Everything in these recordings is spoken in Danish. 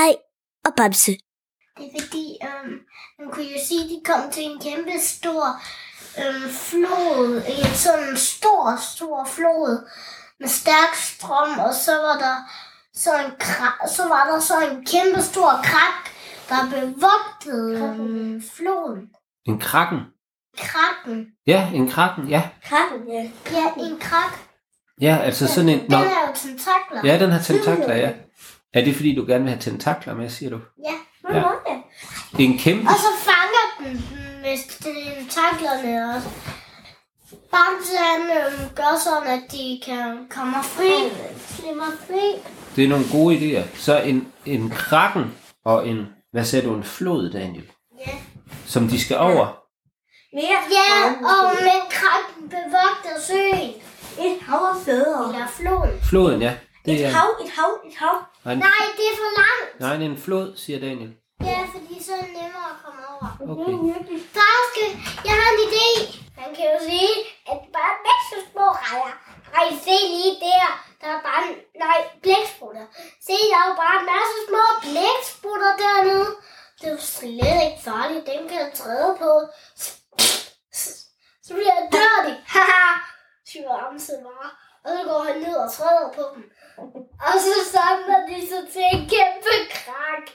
Hej og Bamse. Det er fordi, øhm, man kunne jo sige, at de kom til en kæmpe stor øhm, flod. En sådan stor, stor flod med stærk strøm, og så var der så, en kra- så var der så en kæmpe stor krak, der bevogtede øhm, floden. En kraken. Krakken. Ja, en kraken, ja. Krakken, ja. Ja, en krak. Ja, altså sådan en... Den har jo tentakler. ja, den har tentakler, ja. Er det fordi, du gerne vil have tentakler med, siger du? ja. Ja. Det er en kæmpe... Og så fanger den den med tentaklerne også. Bamse han øhm, gør sådan, at de kan komme fri. Slimmer fri. Det er nogle gode idéer. Så en, en kraken og en... Hvad sagde du? En flod, Daniel? Ja. Som de skal over. Mere Ja, og med krakken bevogter søen. Et hav af fædre. Eller floden. Floden, ja. Det Et er... hav, et hav, et hav. Nej, en, Nej, det er for langt. nej, det er en flod, siger Daniel. Ja, fordi så er det nemmere at komme over. Okay. Far skal... Jeg har en idé. Han kan jo sige, at bare væk så små rejer. Ej, se lige der. Der er bare... Nej, blæksprutter. Se, der er jo bare en masse små blæksprutter dernede. Det er jo slet ikke farligt. Dem kan jeg træde på. Så bliver jeg dirty. Haha, siger Amse bare. Og så går han ned og træder på dem. Og så samler de sig til en kæmpe krak.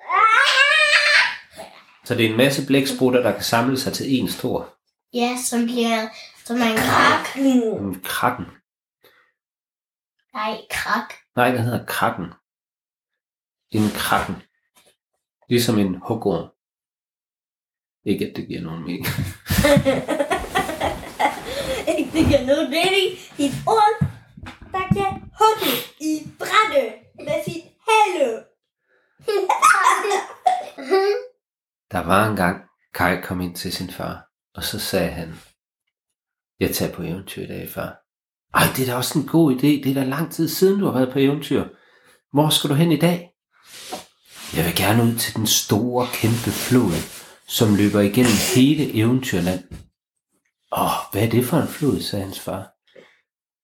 Ah! Så det er en masse blæksprutter, der kan samle sig til en stor Ja, som bliver som en krak. en kraken. Nej, krak. Nej, den hedder kraken. En kraken. Ligesom en hugorm. Ikke at det giver nogen mening. Det kan nu mening. Et ord, der kan hugge i brænde med sit hale. Der var en gang, Kai kom ind til sin far, og så sagde han, jeg tager på eventyr i dag, far. Ej, det er da også en god idé. Det er da lang tid siden, du har været på eventyr. Hvor skal du hen i dag? Jeg vil gerne ud til den store, kæmpe flod, som løber igennem hele Eventyrland. Åh, hvad er det for en flod, sagde hans far.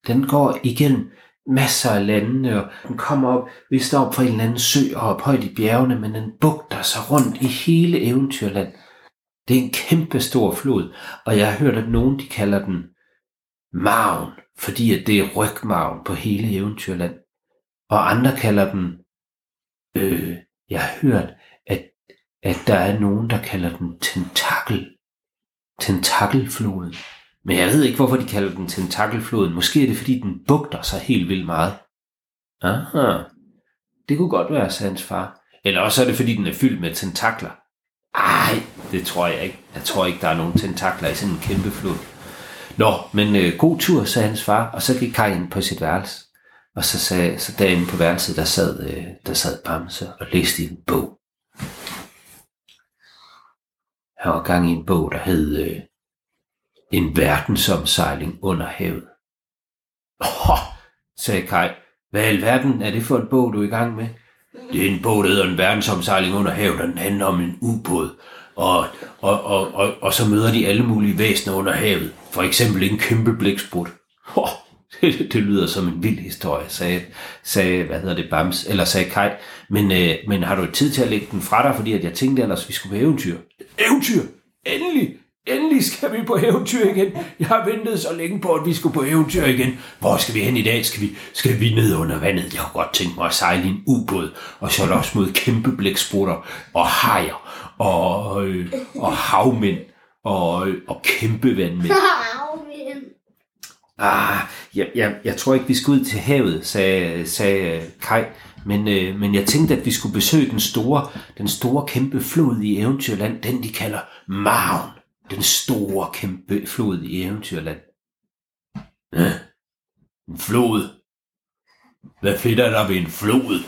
Den går igennem masser af landene, og den kommer op, vi står op for en eller anden sø og op højt i bjergene, men den bugter sig rundt i hele Eventyrland. Det er en kæmpe stor flod, og jeg har hørt, at nogen de kalder den Maven, fordi at det er rygmaven på hele Eventyrland. Og andre kalder den, øh, jeg har hørt, at, at der er nogen, der kalder den Tentakel. Tentakelfloden. Men jeg ved ikke, hvorfor de kalder den Tentakelfloden. Måske er det, fordi den bugter sig helt vildt meget. Aha, det kunne godt være, sagde hans far. Eller også er det, fordi den er fyldt med tentakler. Ej, det tror jeg ikke. Jeg tror ikke, der er nogen tentakler i sådan en kæmpe flod. Nå, men øh, god tur, sagde hans far, og så gik Kai ind på sit værelse. Og så, sagde, så derinde på værelset, der sad, øh, der sad Bamse og læste i en bog. Han var gang i en bog, der hed øh, en verdensomsejling under havet. Åh, sagde Kai. Hvad i alverden er det for en bog, du er i gang med? Det er en bog, der hedder En verdensomsejling under havet, og den handler om en ubåd. Og, og, og, og, og så møder de alle mulige væsener under havet. For eksempel en kæmpe blæksprut. Oh, det, det lyder som en vild historie, sagde, sagde hvad hedder det, Bams, eller sagde Kai. Men, øh, men har du tid til at lægge den fra dig, fordi at jeg tænkte ellers, vi skulle på eventyr? Eventyr? Endelig! Endelig skal vi på eventyr igen. Jeg har ventet så længe på, at vi skulle på eventyr igen. Hvor skal vi hen i dag? Skal vi, skal vi ned under vandet? Jeg kunne godt tænke mig at sejle i en ubåd og så også mod kæmpe blæksprutter og hajer og, øh, og havmænd og, øh, og kæmpe vandmænd. Ah, jeg, jeg, jeg tror ikke, vi skal ud til havet, sagde, sagde øh, Kai. Men, øh, men jeg tænkte, at vi skulle besøge den store, den store kæmpe flod i Eventyrland, den de kalder Maven. Den store kæmpe flod i Eventyrland. Ja, en flod. Hvad fedt er der ved en flod?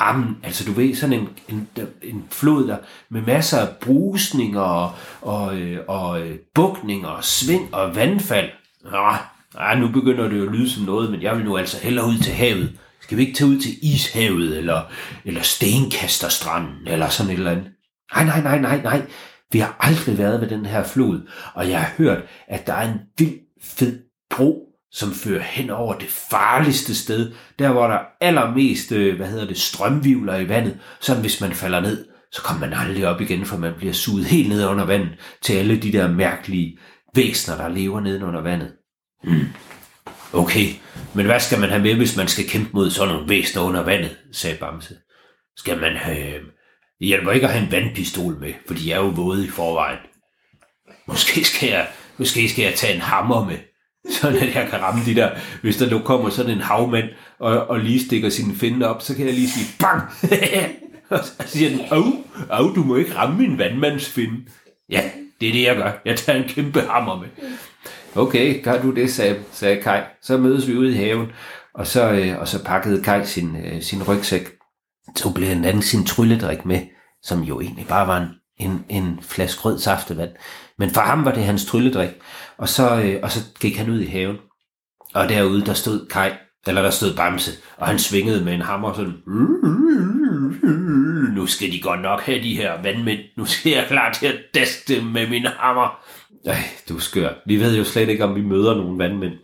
Jamen, altså du ved, sådan en, en, en flod der med masser af brusninger og, og, øh, og øh, bukninger og sving og vandfald. Ja, ja, nu begynder det jo at lyde som noget, men jeg vil nu altså hellere ud til havet. Skal vi ikke tage ud til ishavet, eller, eller stenkasterstranden, eller sådan et eller andet? Nej, nej, nej, nej, nej. Vi har aldrig været ved den her flod, og jeg har hørt, at der er en vild fed bro som fører hen over det farligste sted, der hvor der allermest, øh, hvad hedder det, strømvivler i vandet, sådan hvis man falder ned, så kommer man aldrig op igen, for man bliver suget helt ned under vandet til alle de der mærkelige væsener, der lever nede under vandet. Hmm. Okay, men hvad skal man have med, hvis man skal kæmpe mod sådan nogle væsner under vandet, sagde Bamse. Skal man have... Det hjælper ikke at have en vandpistol med, for de er jo våde i forvejen. Måske skal jeg, måske skal jeg tage en hammer med, sådan at jeg kan ramme de der. Hvis der nu kommer sådan en havmand og, og lige stikker sine finde op, så kan jeg lige sige bang! og så siger den, au, au, du må ikke ramme min vandmandsfinde. Ja, det er det, jeg gør. Jeg tager en kæmpe hammer med. Okay, gør du det, sagde, sagde Kai. Så mødes vi ude i haven, og så, øh, og så pakkede Kai sin, øh, sin rygsæk. Så blev han sin trylledrik med, som jo egentlig bare var en, en, en flaske rød saftevand. Men for ham var det hans trylledrik. Og så, øh, og så gik han ud i haven. Og derude, der stod Kai, eller der stod Bamse, og han svingede med en hammer sådan. Nu skal de godt nok have de her vandmænd. Nu skal jeg klar til at daske dem med min hammer. Ej, du er skør. Vi ved jo slet ikke, om vi møder nogen vandmænd.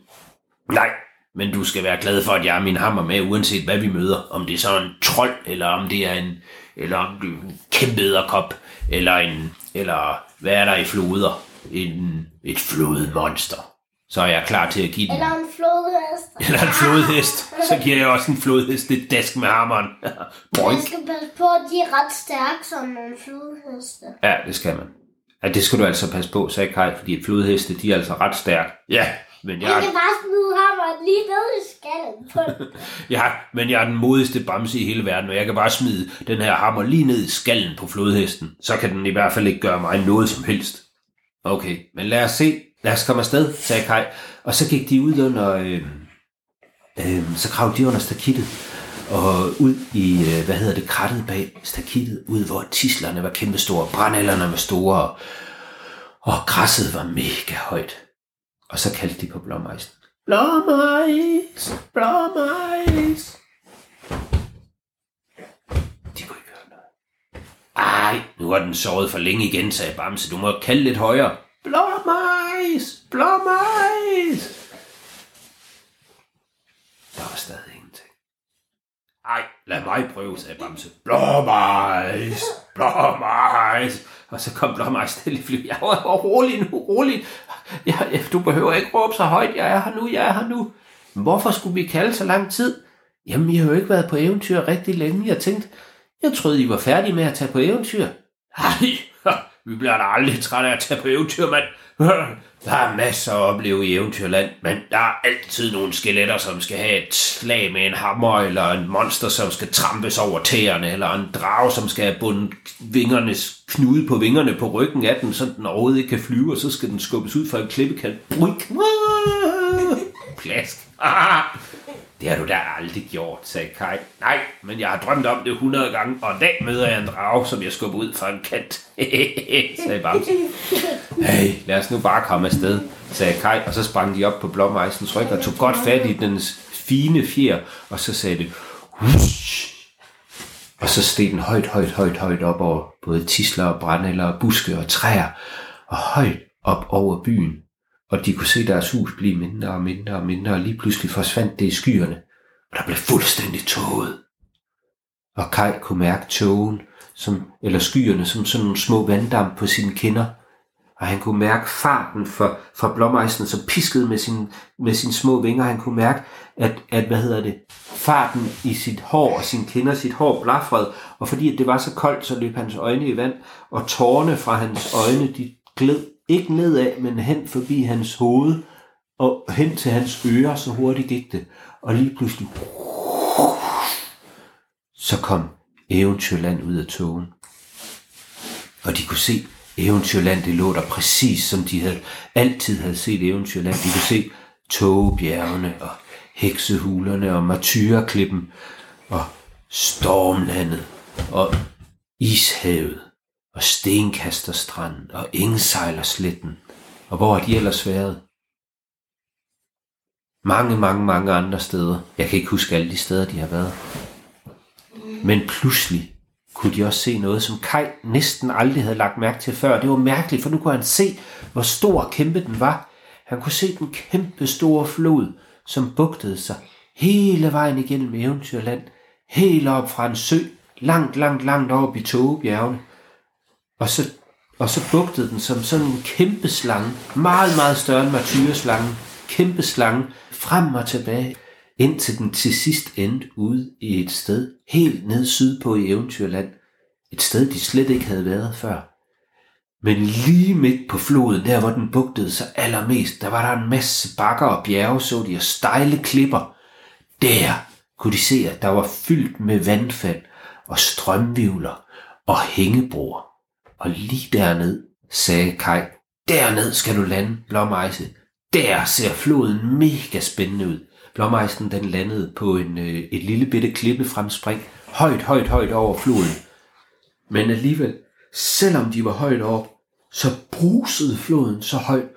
Nej, men du skal være glad for, at jeg har min hammer med, uanset hvad vi møder. Om det er så en trold, eller om det er en, eller om det er en kæmpe æderkop, eller en, eller hvad er der i floder? En, et flodmonster. Så er jeg klar til at give den. Eller en flodhest. Eller en flodhest. Så giver jeg også en flodhest et dask med hammeren. Boink. Man skal passe på, at de er ret stærke som nogle flodheste. Ja, det skal man. Ja, det skal du altså passe på, sagde Kai, fordi flodheste, de er altså ret stærke. Ja, men jeg, Jeg kan bare smide hammeren lige ned i skallen på ja, men jeg er den modigste bamse i hele verden, og jeg kan bare smide den her hammer lige ned i skallen på flodhesten. Så kan den i hvert fald ikke gøre mig noget som helst. Okay, men lad os se. Lad os komme afsted, sagde Kai. Og så gik de ud under... Øh, øh, så kravlede de under stakittet og ud i, øh, hvad hedder det, krattet bag stakittet, ud hvor tislerne var kæmpestore, brandalderne var store, og, og græsset var mega højt. Og så kaldte de på blåmejsen. Blåmejs, blåmejs. De kunne ikke høre noget. Ej, nu har den sovet for længe igen, sagde Bamse. Du må kalde lidt højere. Blåmejs, blåmejs. Der var stadig ingenting. Ej, lad mig prøve, sagde Bamse. Blåmejs, blåmejs. Og så kom Blåmejs stille i fly. Jeg var rolig nu, rolig. Jeg, jeg, du behøver ikke råbe så højt. Jeg er her nu, jeg er her nu. Men hvorfor skulle vi kalde så lang tid? Jamen, I har jo ikke været på eventyr rigtig længe. Jeg tænkte, jeg troede, I var færdige med at tage på eventyr. Nej, vi bliver da aldrig trætte af at tage på eventyr, mand. Der er masser at opleve i eventyrland, men der er altid nogle skeletter, som skal have et slag med en hammer, eller en monster, som skal trampes over tæerne, eller en drage, som skal have bundet vingernes knude på vingerne på ryggen af den, så den overhovedet ikke kan flyve, og så skal den skubbes ud fra en klippekant. Bruik. Plask. Det har du da aldrig gjort, sagde Kai. Nej, men jeg har drømt om det 100 gange, og en dag møder jeg en drage, som jeg skubber ud fra en kant. sagde Bamse. Hey, lad os nu bare komme afsted, sagde Kai, og så sprang de op på Blommeisens ryg og tog godt fat i dens fine fjer, og så sagde det, Hush! og så steg den højt, højt, højt, højt op over både tisler og brændeller og buske og træer, og højt op over byen, og de kunne se deres hus blive mindre og mindre og mindre, og lige pludselig forsvandt det i skyerne, og der blev fuldstændig tåget. Og Kai kunne mærke tågen, som, eller skyerne, som sådan nogle små vanddamp på sine kinder, og han kunne mærke farten for, fra blommeisen, som piskede med, sin, med sine små vinger. Han kunne mærke, at, at, hvad hedder det, farten i sit hår og sin kinder, sit hår blafrede, og fordi at det var så koldt, så løb hans øjne i vand, og tårne fra hans øjne, de gled ikke nedad, men hen forbi hans hoved, og hen til hans ører, så hurtigt gik det. Og lige pludselig, så kom Eventyrland ud af togen. Og de kunne se, Eventyrland, det lå der præcis som de havde, altid havde set Eventyrland. De kunne se togebjergene og heksehulerne og martyrklippen og stormlandet og ishavet og stenkasterstranden og engsejlersletten. Og hvor har de ellers været? Mange, mange, mange andre steder. Jeg kan ikke huske alle de steder, de har været. Men pludselig kunne de også se noget, som Kai næsten aldrig havde lagt mærke til før. Det var mærkeligt, for nu kunne han se, hvor stor og kæmpe den var. Han kunne se den kæmpe store flod, som bugtede sig hele vejen igennem Eventyrland, helt op fra en sø, langt, langt, langt op i Togebjergene. Og så, og så bugtede den som sådan en kæmpe slange, meget, meget større end martyreslangen, kæmpe slange, frem og tilbage, indtil den til sidst endte ude i et sted, helt ned sydpå i Eventyrland. Et sted, de slet ikke havde været før. Men lige midt på floden, der hvor den bugtede sig allermest, der var der en masse bakker og bjerge, så de, og stejle klipper. Der kunne de se, at der var fyldt med vandfald og strømvivler og hængebroer. Og lige derned, sagde Kai, derned skal du lande, Blåmejse. Der ser floden mega spændende ud. Blåmejsen den landede på en, øh, et lille bitte klippefremspring, højt, højt, højt over floden. Men alligevel, selvom de var højt op, så brusede floden så højt.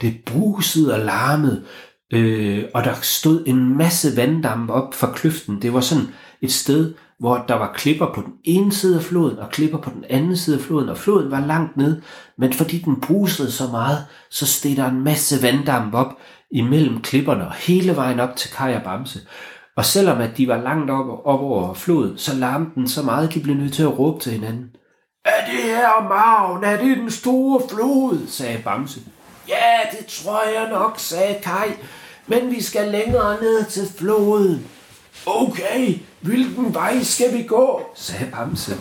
Det brusede og larmede, øh, og der stod en masse vanddamp op fra kløften. Det var sådan et sted, hvor der var klipper på den ene side af floden, og klipper på den anden side af floden, og floden var langt ned, men fordi den brusede så meget, så steg der en masse vanddamp op imellem klipperne, og hele vejen op til Kaj og Bamse. Og selvom at de var langt op, op over floden, så larmede den så meget, at de blev nødt til at råbe til hinanden. Er det her maven? Er det den store flod? sagde Bamse. Ja, det tror jeg nok, sagde Kai. Men vi skal længere ned til floden. Okay, hvilken vej skal vi gå? sagde Bamse.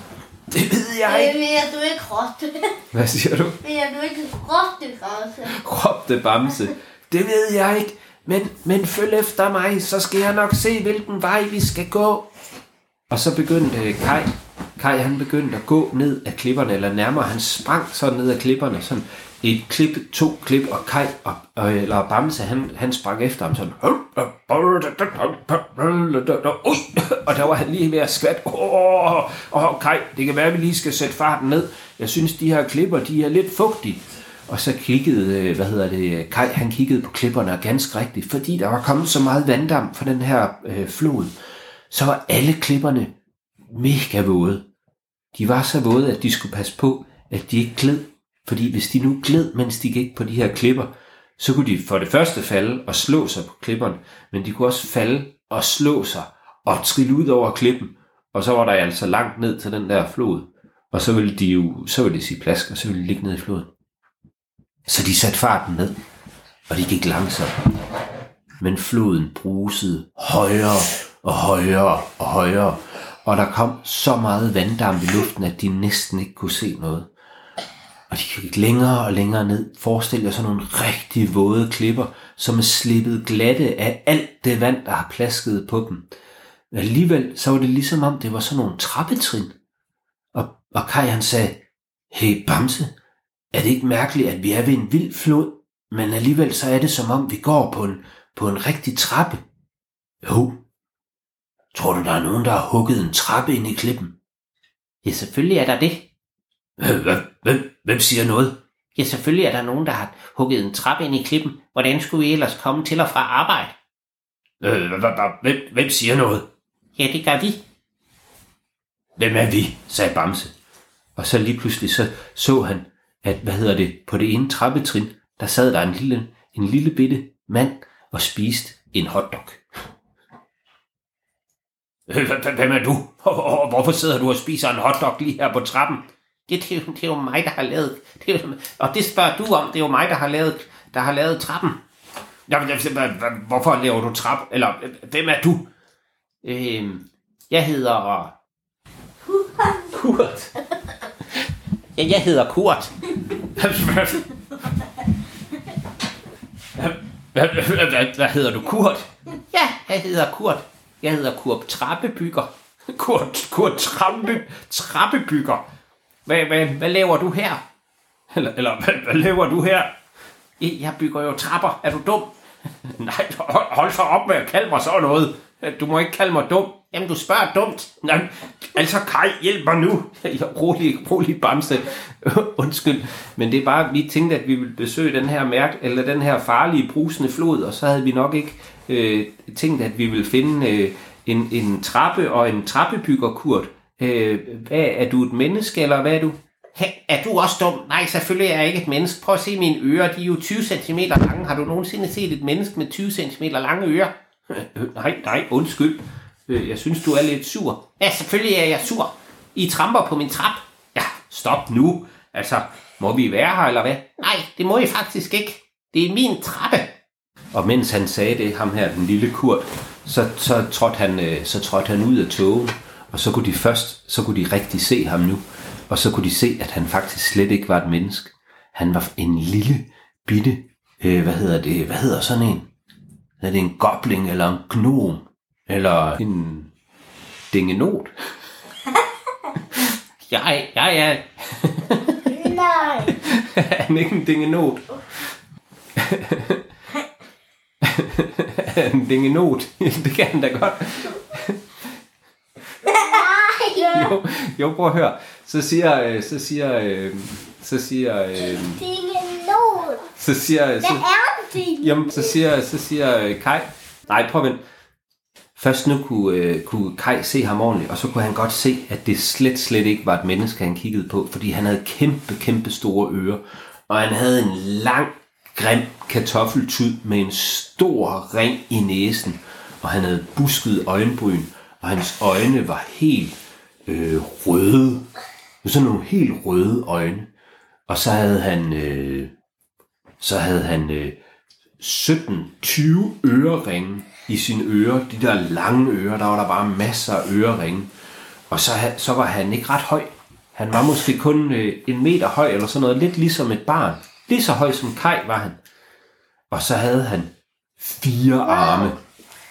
Det ved jeg Øh, ikke. Vil du ikke rotte? Hvad siger du? Vil du ikke rotte, Bamse? råbte Bamse. Det ved jeg ikke, men, men følg efter mig, så skal jeg nok se, hvilken vej vi skal gå. Og så begyndte Kai, Kai han begyndte at gå ned ad klipperne, eller nærmere, han sprang så ned ad klipperne, sådan et klip, to klip, og Kai, og, og, eller Bamse, han, han sprang efter ham sådan, Ui, og der var han lige ved at skvat, og åh, Kai, det kan være, at vi lige skal sætte farten ned. Jeg synes, de her klipper, de er lidt fugtige. Og så kiggede, hvad hedder det, Kai, han kiggede på klipperne og ganske rigtigt, fordi der var kommet så meget vanddamp fra den her øh, flod, så var alle klipperne mega våde. De var så våde, at de skulle passe på, at de ikke gled. Fordi hvis de nu gled, mens de gik på de her klipper, så kunne de for det første falde og slå sig på klipperne, men de kunne også falde og slå sig og trille ud over klippen. Og så var der altså langt ned til den der flod. Og så ville de jo, så ville de sige plask, og så ville de ligge ned i floden. Så de satte farten ned, og de gik langsomt. Men floden brusede højere og højere og højere, og der kom så meget vanddamp i luften, at de næsten ikke kunne se noget. Og de gik længere og længere ned. Forestil jer sådan nogle rigtig våde klipper, som er slippet glatte af alt det vand, der har plasket på dem. Men alligevel så var det ligesom om, det var sådan nogle trappetrin. Og, og Kai han sagde, hey Bamse, er det ikke mærkeligt, at vi er ved en vild flod, men alligevel så er det som om, vi går på en, på en rigtig trappe? Jo. Tror du, der er nogen, der har hugget en trappe ind i klippen? Ja, selvfølgelig er der det. Hvem, hvem siger noget? Ja, selvfølgelig er der nogen, der har hugget en trappe ind i klippen. Hvordan skulle vi ellers komme til og fra arbejde? Øh, hvem, hvem siger noget? Ja, det gør vi. Hvem er vi? sagde Bamse. Og så lige pludselig så, så han, at hvad hedder det, på det ene trappetrin, der sad der en lille, en lille bitte mand og spiste en hotdog. Hvem er du? Hvorfor sidder du og spiser en hotdog lige her på trappen? Det, det, er jo- det er jo mig, der har lavet... Det er, og det spørger du om. Det er jo mig, der har lavet, der har lavet trappen. Jamen, jeg- altså, hvorfor laver du trap? Eller, hvem er du? Øhm, jeg hedder... Kurt. Ja, jeg hedder Kurt. Hvad, hvad hedder du, Kurt? Ja, jeg hedder Kurt. Jeg hedder Kurt Trappebygger. Kurt, Kurt Trappe, Trappebygger. Hvad, hvad, hvad laver du her? Eller, eller hvad, hvad laver du her? Jeg, bygger jo trapper. Er du dum? Nej, hold, hold så op med at kalde mig sådan noget. Du må ikke kalde mig dum. Jamen, du spørger dumt. Nej, altså, Kai, hjælp mig nu. Jeg rolig, rolig bamse. Undskyld. Men det er bare, vi tænkte, at vi ville besøge den her mærk, eller den her farlige, brusende flod, og så havde vi nok ikke øh, tænkt, at vi ville finde øh, en, en trappe og en trappebyggerkurt. Øh, hvad, er du et menneske, eller hvad er du? Hey, er du også dum? Nej, selvfølgelig er jeg ikke et menneske. Prøv at se mine ører, de er jo 20 cm lange. Har du nogensinde set et menneske med 20 cm lange ører? Øh, øh, nej, nej, undskyld. Øh, Jeg synes, du er lidt sur. Ja, selvfølgelig er jeg sur. I tramper på min trap. Ja, stop nu. Altså, må vi være her, eller hvad? Nej, det må I faktisk ikke. Det er min trappe. Og mens han sagde det, ham her, den lille Kurt, så, så, trådte han, øh, så trådte han ud af togen, og så kunne de først, så kunne de rigtig se ham nu, og så kunne de se, at han faktisk slet ikke var et menneske. Han var en lille, bitte, øh, hvad hedder det, hvad hedder sådan en? Er det en gobling, eller en gnom, eller en dingenot? jeg, jeg er, Nej. er han ikke en dingenot? Er han en dingenot? det kan han da godt. Jo, jo, prøv at høre. Så siger, øh, så siger, øh, så siger, øh, Det er så siger, Hvad så, er det? jamen, så siger, så siger Kai, nej, prøv at vent. Først nu kunne, øh, kunne Kai se ham ordentligt, og så kunne han godt se, at det slet, slet ikke var et menneske, han kiggede på, fordi han havde kæmpe, kæmpe store ører, og han havde en lang, grim kartoffeltud med en stor ring i næsen, og han havde busket øjenbryn, og hans øjne var helt øh, røde. Sådan nogle helt røde øjne. Og så havde han, øh, så havde han øh, 17-20 øreringe i sine ører. De der lange ører, der var der bare masser af øreringe. Og så, så var han ikke ret høj. Han var måske kun øh, en meter høj eller sådan noget. Lidt ligesom et barn. Lige så høj som Kai var han. Og så havde han fire arme.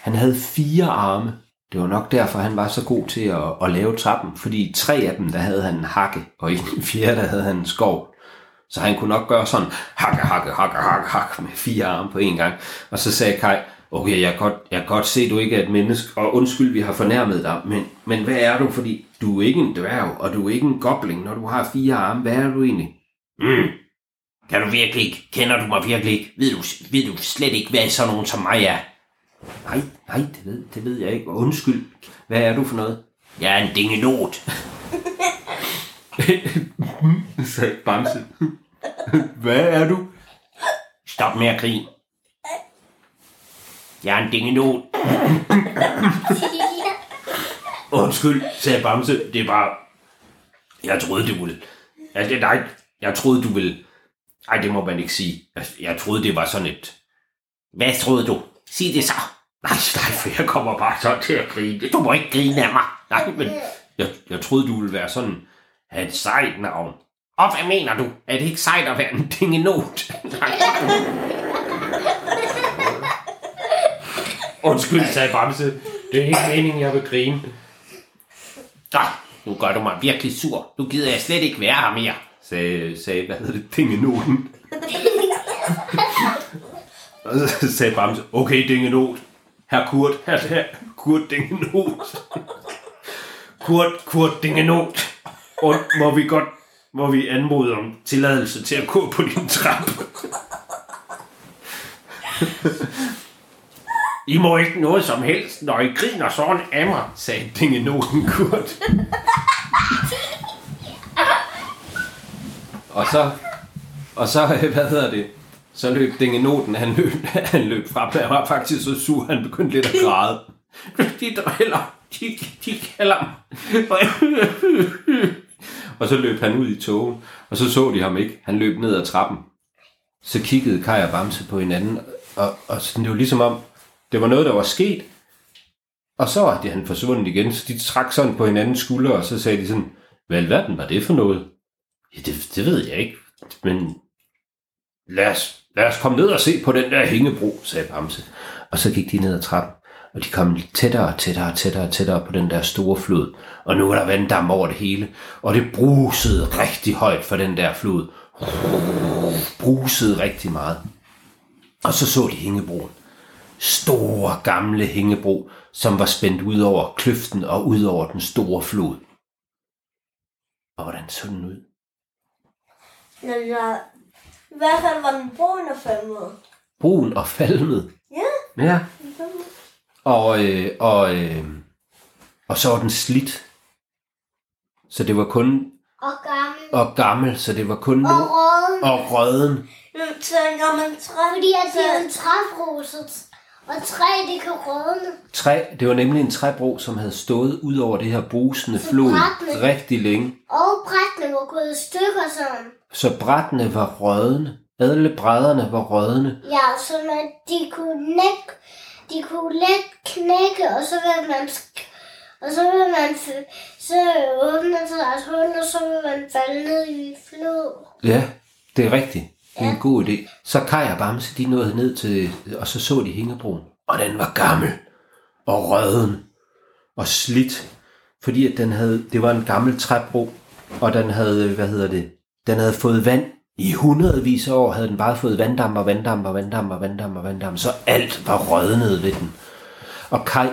Han havde fire arme. Det var nok derfor, han var så god til at, at lave trappen. Fordi tre af dem, der havde han en hakke, og i den fjerde, der havde han en skov. Så han kunne nok gøre sådan, hakke, hakke, hakke, hakke, hakke, med fire arme på en gang. Og så sagde Kai, okay, jeg kan godt, jeg kan godt se, at du ikke er et menneske, og undskyld, vi har fornærmet dig, men, men hvad er du? Fordi du er ikke en dværg, og du er ikke en gobling, når du har fire arme. Hvad er du egentlig? Mm. Kan du virkelig ikke? Kender du mig virkelig ikke? Ved du, ved du slet ikke, hvad sådan nogen som mig er? Nej, nej, det ved, det ved jeg ikke. Undskyld. Hvad er du for noget? Jeg er en dingenot. sagde Bamse. Hvad er du? Stop med at grine. Jeg er en dingenot. Undskyld, sagde Bamse. Det er bare... Jeg troede, du ville... Altså, nej, jeg troede, du ville... Nej, det må man ikke sige. Jeg, jeg troede, det var sådan et... Hvad troede du? Sig det så. Nej, nej, for jeg kommer bare så til at grine. Du må ikke grine af mig. Nej, men jeg, jeg troede, du ville være sådan... Have et sejt navn. Og hvad mener du? Er det ikke sejt at være en dingenot? Nej. Undskyld, sagde Bamse. Det er ikke meningen, jeg vil grine. Nå, nu gør du mig virkelig sur. Nu gider jeg slet ikke være her mere, sagde, sagde hvad hedder det, dingenoten. Og så sagde Bamse, okay, dingenot. Herr Kurt, herr, her, Kurt dingenot. Kurt, Kurt dingenot. Og må vi godt, må vi anmode om tilladelse til at gå på din trap? I må ikke noget som helst, når I griner sådan af mig, sagde dingenoten Kurt. og så, og så, hvad hedder det, så løb dingenoten, han løb, han løb fra, han var faktisk så sur, han begyndte lidt at græde. De driller, de, de kalder og så løb han ud i togen, og så så de ham ikke. Han løb ned ad trappen. Så kiggede Kai og Bamse på hinanden, og, og sådan, det var ligesom om, det var noget, der var sket, og så var det han forsvundet igen, så de trak sådan på hinandens skuldre, og så sagde de sådan, hvad alverden var det for noget? Ja, det, det ved jeg ikke, men lad os, lad os komme ned og se på den der hængebro, sagde Bamse. Og så gik de ned ad trappen, og de kom tættere og tættere og tættere og tættere på den der store flod. Og nu var der vanddam over det hele, og det brusede rigtig højt for den der flod. Brusede rigtig meget. Og så så de hængebroen. Store gamle hængebro, som var spændt ud over kløften og ud over den store flod. Og hvordan så den ud? Når jeg... I hvert fald var den brun og falmet. Brun og falmet. Ja, Ja. Og, øh, og, øh, og så var den slidt. Så det var kun, Og gammel. og gammel, så det var kun Og nu. råden. Og røden. Så når man træder... Fordi at det er en træbruse. Og træ, det kan rådne. Træ, det var nemlig en træbro, som havde stået ud over det her brusende flod brættene. rigtig længe. Og brættene var gået i stykker sådan. Så brættene var rødne. Alle brædderne var rødne. Ja, så man, de kunne knække, de kunne let knække, og så vil man, og så vil man, så åbne sig deres hul, og så vil man falde ned i flod. Ja, det er rigtigt. Det er en god idé. Så Kaj og Bamse, de nåede ned til, og så så de hængebroen. Og den var gammel og røden og slidt, fordi at den havde, det var en gammel træbro, og den havde, hvad hedder det, den havde fået vand. I hundredvis af år havde den bare fået vanddam og vanddam og vanddam og vanddam og vanddam, så alt var rødnet ved den. Og Kai,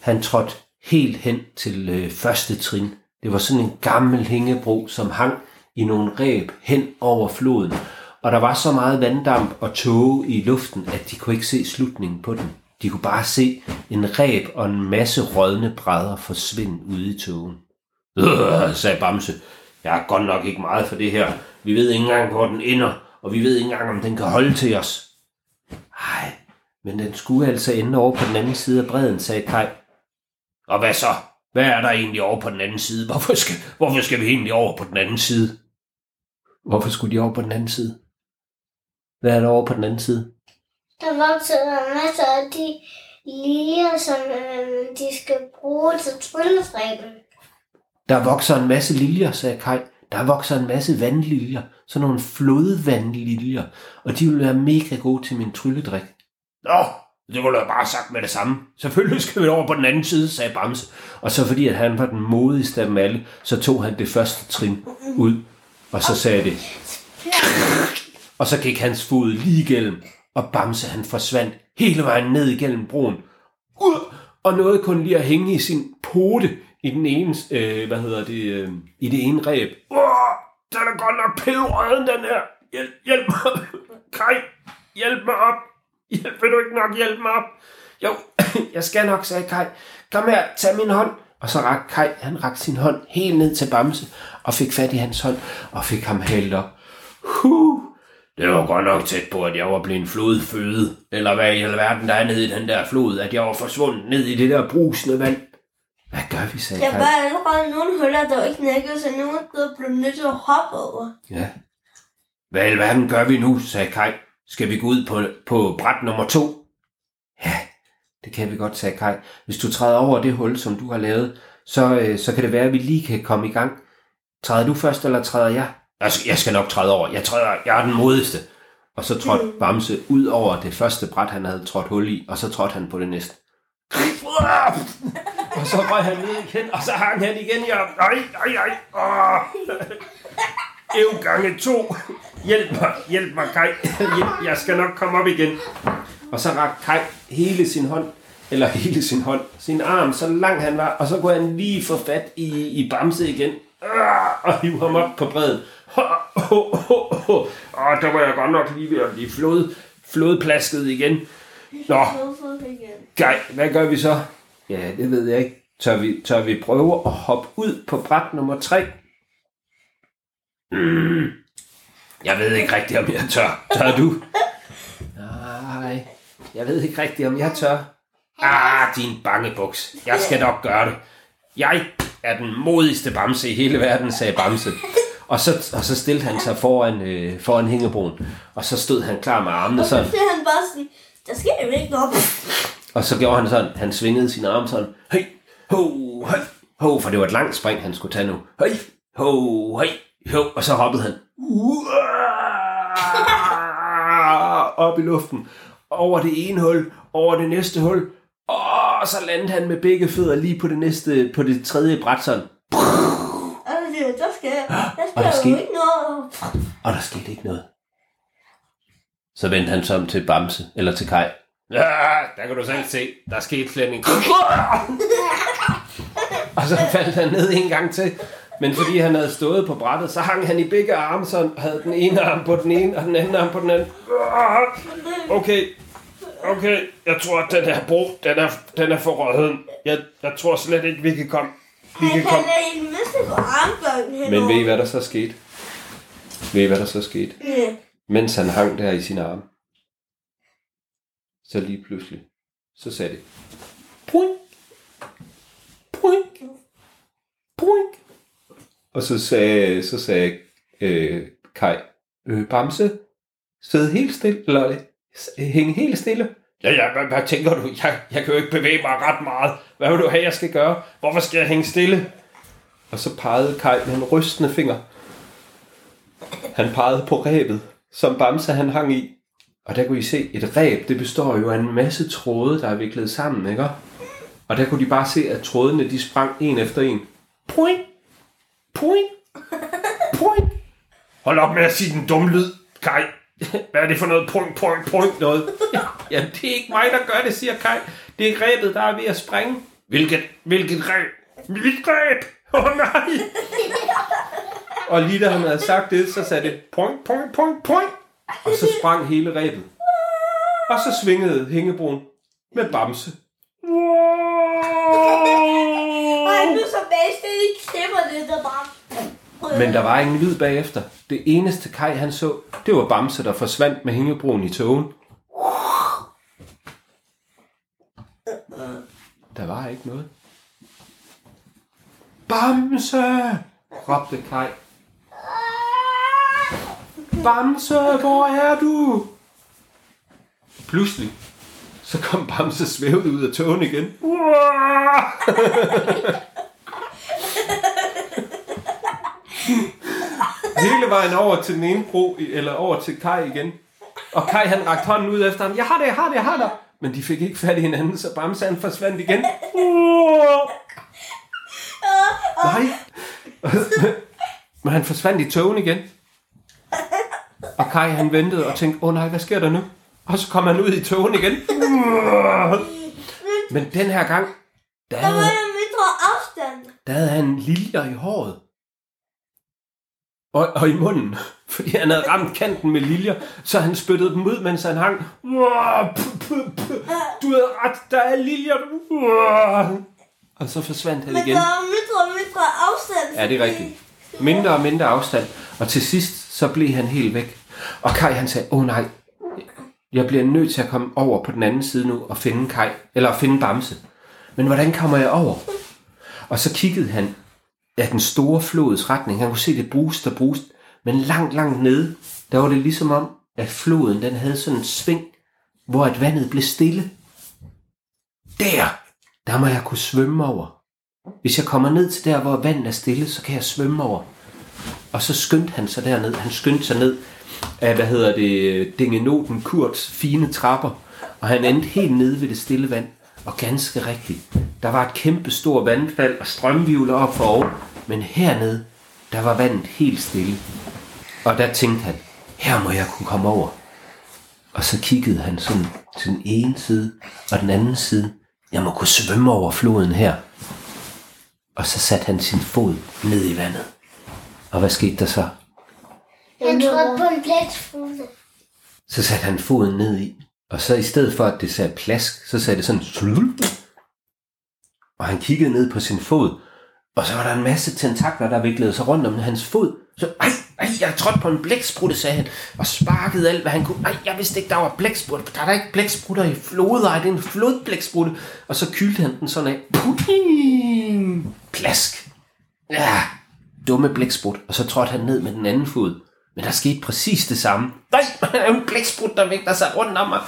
han trådte helt hen til øh, første trin. Det var sådan en gammel hængebro, som hang i nogle ræb hen over floden. Og der var så meget vanddamp og tåge i luften, at de kunne ikke se slutningen på den. De kunne bare se en ræb og en masse rådne brædder forsvinde ude i tågen. Øh, sagde Bamse. Jeg er godt nok ikke meget for det her. Vi ved ikke engang, hvor den ender, og vi ved ikke engang, om den kan holde til os. Ej, men den skulle altså ende over på den anden side af bredden, sagde Kai. Og hvad så? Hvad er der egentlig over på den anden side? Hvorfor skal, hvorfor skal vi egentlig over på den anden side? Hvorfor skulle de over på den anden side? Hvad er der over på den anden side? Der vokser masser af de liljer, som øh, de skal bruge til tryllestræben. Der vokser en masse liljer, sagde Kai. Der vokser en masse vandliljer. Sådan nogle flodvandliljer. Og de vil være mega gode til min trylledrik. Nå, det var da bare sagt med det samme. Selvfølgelig skal vi over på den anden side, sagde Bamse. Og så fordi at han var den modigste af dem alle, så tog han det første trin ud. Og så sagde det. Og så gik hans fod lige igennem. Og Bamse han forsvandt hele vejen ned igennem broen. Uh! og nåede kun lige at hænge i sin pote i den ene, øh, hvad hedder det, øh, i det ene ræb. Åh, den er godt nok pillerøden, den her. Hjælp, hjælp mig. Kaj, hjælp mig op. Hjælp, vil du ikke nok hjælpe mig op? Jo, jeg skal nok, sagde Kaj. Kom her, tag min hånd. Og så rakte Kai, han rakte sin hånd helt ned til Bamse, og fik fat i hans hånd, og fik ham hældt op. Huh. Det var godt nok tæt på, at jeg var blevet flodføde. Eller hvad i alverden der er nede i den der flod, at jeg var forsvundet ned i det der brusende vand. Hvad gør vi, sagde Der Kai. var allerede nogle huller, der ikke knækket, så nogen der blev nødt til at hoppe over. Ja. Hvad i alverden gør vi nu, sagde Kai. Skal vi gå ud på, på bræt nummer to? Ja, det kan vi godt, sagde Kai. Hvis du træder over det hul, som du har lavet, så, øh, så kan det være, at vi lige kan komme i gang. Træder du først, eller træder jeg? Jeg skal, jeg skal nok træde over. Jeg, træder, jeg er den modigste. Og så trådte Bamse ud over det første bræt, han havde trådt hul i, og så trådte han på det næste. Og så røg han ned igen, og så hang han igen i op. Ej, ej, ej. Åh. Ev gange to. Hjælp mig, hjælp mig, Kai. Jeg skal nok komme op igen. Og så rak Kai hele sin hånd, eller hele sin hånd, sin arm, så lang han var, og så kunne han lige få fat i, i Bamse igen. Og hive ham op på bredden. Og der var jeg godt nok lige ved at blive flod, flodplasket igen. Nå? Kai, hvad gør vi så? Ja, det ved jeg ikke. Tør vi, tør vi prøve at hoppe ud på bræt nummer 3? Mm. Jeg ved ikke rigtigt, om jeg tør. Tør du? Nej, jeg ved ikke rigtigt, om jeg tør. Ah, din bange buks. Jeg skal nok gøre det. Jeg er den modigste bamse i hele verden, sagde Bamse. Og så, og så stillede han sig foran, øh, foran hængebroen. Og så stod han klar med armene Og så sådan. han bare sådan, der sker jo ikke noget. Og så gjorde han sådan, han svingede sin arm sådan, hey, ho, hey, ho, for det var et langt spring, han skulle tage nu. Hey, ho, hey, ho, og så hoppede han. Op i luften, over det ene hul, over det næste hul, og så landede han med begge fødder lige på det næste, på det tredje bræt sådan. Og så siger jeg, der skal, der Og der skete- ikke noget. Og der skete ikke noget. Så vendte han sig om til Bamse, eller til Kai. Ja, der kan du selv se, der skete slet ikke. og så faldt han ned en gang til. Men fordi han havde stået på brættet, så hang han i begge arme, så han havde den ene arm på den ene, og den anden arm på den anden. Okay, okay, jeg tror, at den her bro, den er, den er for rødheden. Jeg, jeg tror slet ikke, vi kan komme. Han kan komme. en miste på armbånden henover. Men ved I, hvad der så skete? Ved I, hvad der så skete? Ja. Mens han hang der i sin arm, så lige pludselig, så sagde det, poink, poink, poink. Og så sagde, så sagde øh, Kai, øh, Bamse, sid helt stille, eller øh, hæng helt stille. Ja, ja, hvad, hvad tænker du? Jeg, jeg kan jo ikke bevæge mig ret meget. Hvad vil du have, jeg skal gøre? Hvorfor skal jeg hænge stille? Og så pegede Kai med en rystende finger. Han pegede på ræbet, som Bamse han hang i. Og der kunne I se, et ræb, det består jo af en masse tråde, der er viklet sammen, ikke? Og der kunne de bare se, at trådene, de sprang en efter en. Point! Point! Point! Hold op med at sige den dumme lyd, Kai. Hvad er det for noget point, point, point noget? Jamen, det er ikke mig, der gør det, siger Kai. Det er ræbet, der er ved at springe. Hvilket, hvilket ræb? Mit ræb! Åh oh, nej! Og lige da han havde sagt det, så sagde det point, point, point, point. Og så sprang hele ræbet. Og så svingede hængebroen med Bamse. Og han blev så bastet i klipper det, der bare... Men der var ingen lyd bagefter. Det eneste Kai han så, det var Bamse, der forsvandt med hængebroen i togen. Der var ikke noget. Bamse! råbte Kai. Bamse, hvor er du? Pludselig, så kom Bamse svævet ud af togen igen. Hele vejen over til den ene bro, eller over til Kai igen. Og Kai han rakte hånden ud efter ham. Jeg har det, jeg har det, jeg har det. Men de fik ikke fat i hinanden, så Bamse han forsvandt igen. Nej. Men han forsvandt i togen igen. Og Kai han ventede og tænkte, åh oh, nej, hvad sker der nu? Og så kom han ud i togen igen. Men den her gang, der havde, der havde han liljer i håret. Og, og i munden. Fordi han havde ramt kanten med liljer, så han spyttede dem ud, mens han hang. Du havde ret, der er liljer. Og så forsvandt han Men igen. der var mindre og mindre afstand. Ja, det er rigtigt. Mindre og mindre afstand. Og til sidst, så blev han helt væk. Og Kai han sagde, åh oh, nej, jeg bliver nødt til at komme over på den anden side nu og finde Kai, eller finde Bamse. Men hvordan kommer jeg over? Og så kiggede han af den store flods retning. Han kunne se det brust og brust. Men langt, langt nede, der var det ligesom om, at floden den havde sådan en sving, hvor at vandet blev stille. Der, der må jeg kunne svømme over. Hvis jeg kommer ned til der, hvor vandet er stille, så kan jeg svømme over. Og så skyndte han sig derned. Han skyndte sig ned af, hvad hedder det, Dingenoten Kurts fine trapper. Og han endte helt nede ved det stille vand. Og ganske rigtigt, der var et kæmpe stort vandfald og strømvivler op for oven. Men hernede, der var vandet helt stille. Og der tænkte han, her må jeg kunne komme over. Og så kiggede han sådan til den ene side og den anden side. Jeg må kunne svømme over floden her. Og så satte han sin fod ned i vandet. Og hvad skete der så? Han trådte på en blæksprute. Så satte han foden ned i. Og så i stedet for, at det sagde plask, så sagde det sådan... Og han kiggede ned på sin fod. Og så var der en masse tentakler, der viklede sig rundt om hans fod. Så, ej, ej, jeg trådte på en blæksprutte, sagde han. Og sparkede alt, hvad han kunne. Ej, jeg vidste ikke, der var blæksprutte. Der er der ikke blæksprutter i floder. Ej, det er en flodblæksprutte. Og så kylte han den sådan af. Puing! Plask. Ja, dumme blæksprut. Og så trådte han ned med den anden fod. Men der skete præcis det samme. Nej, der er en blæksprut, der vægter sig rundt om mig.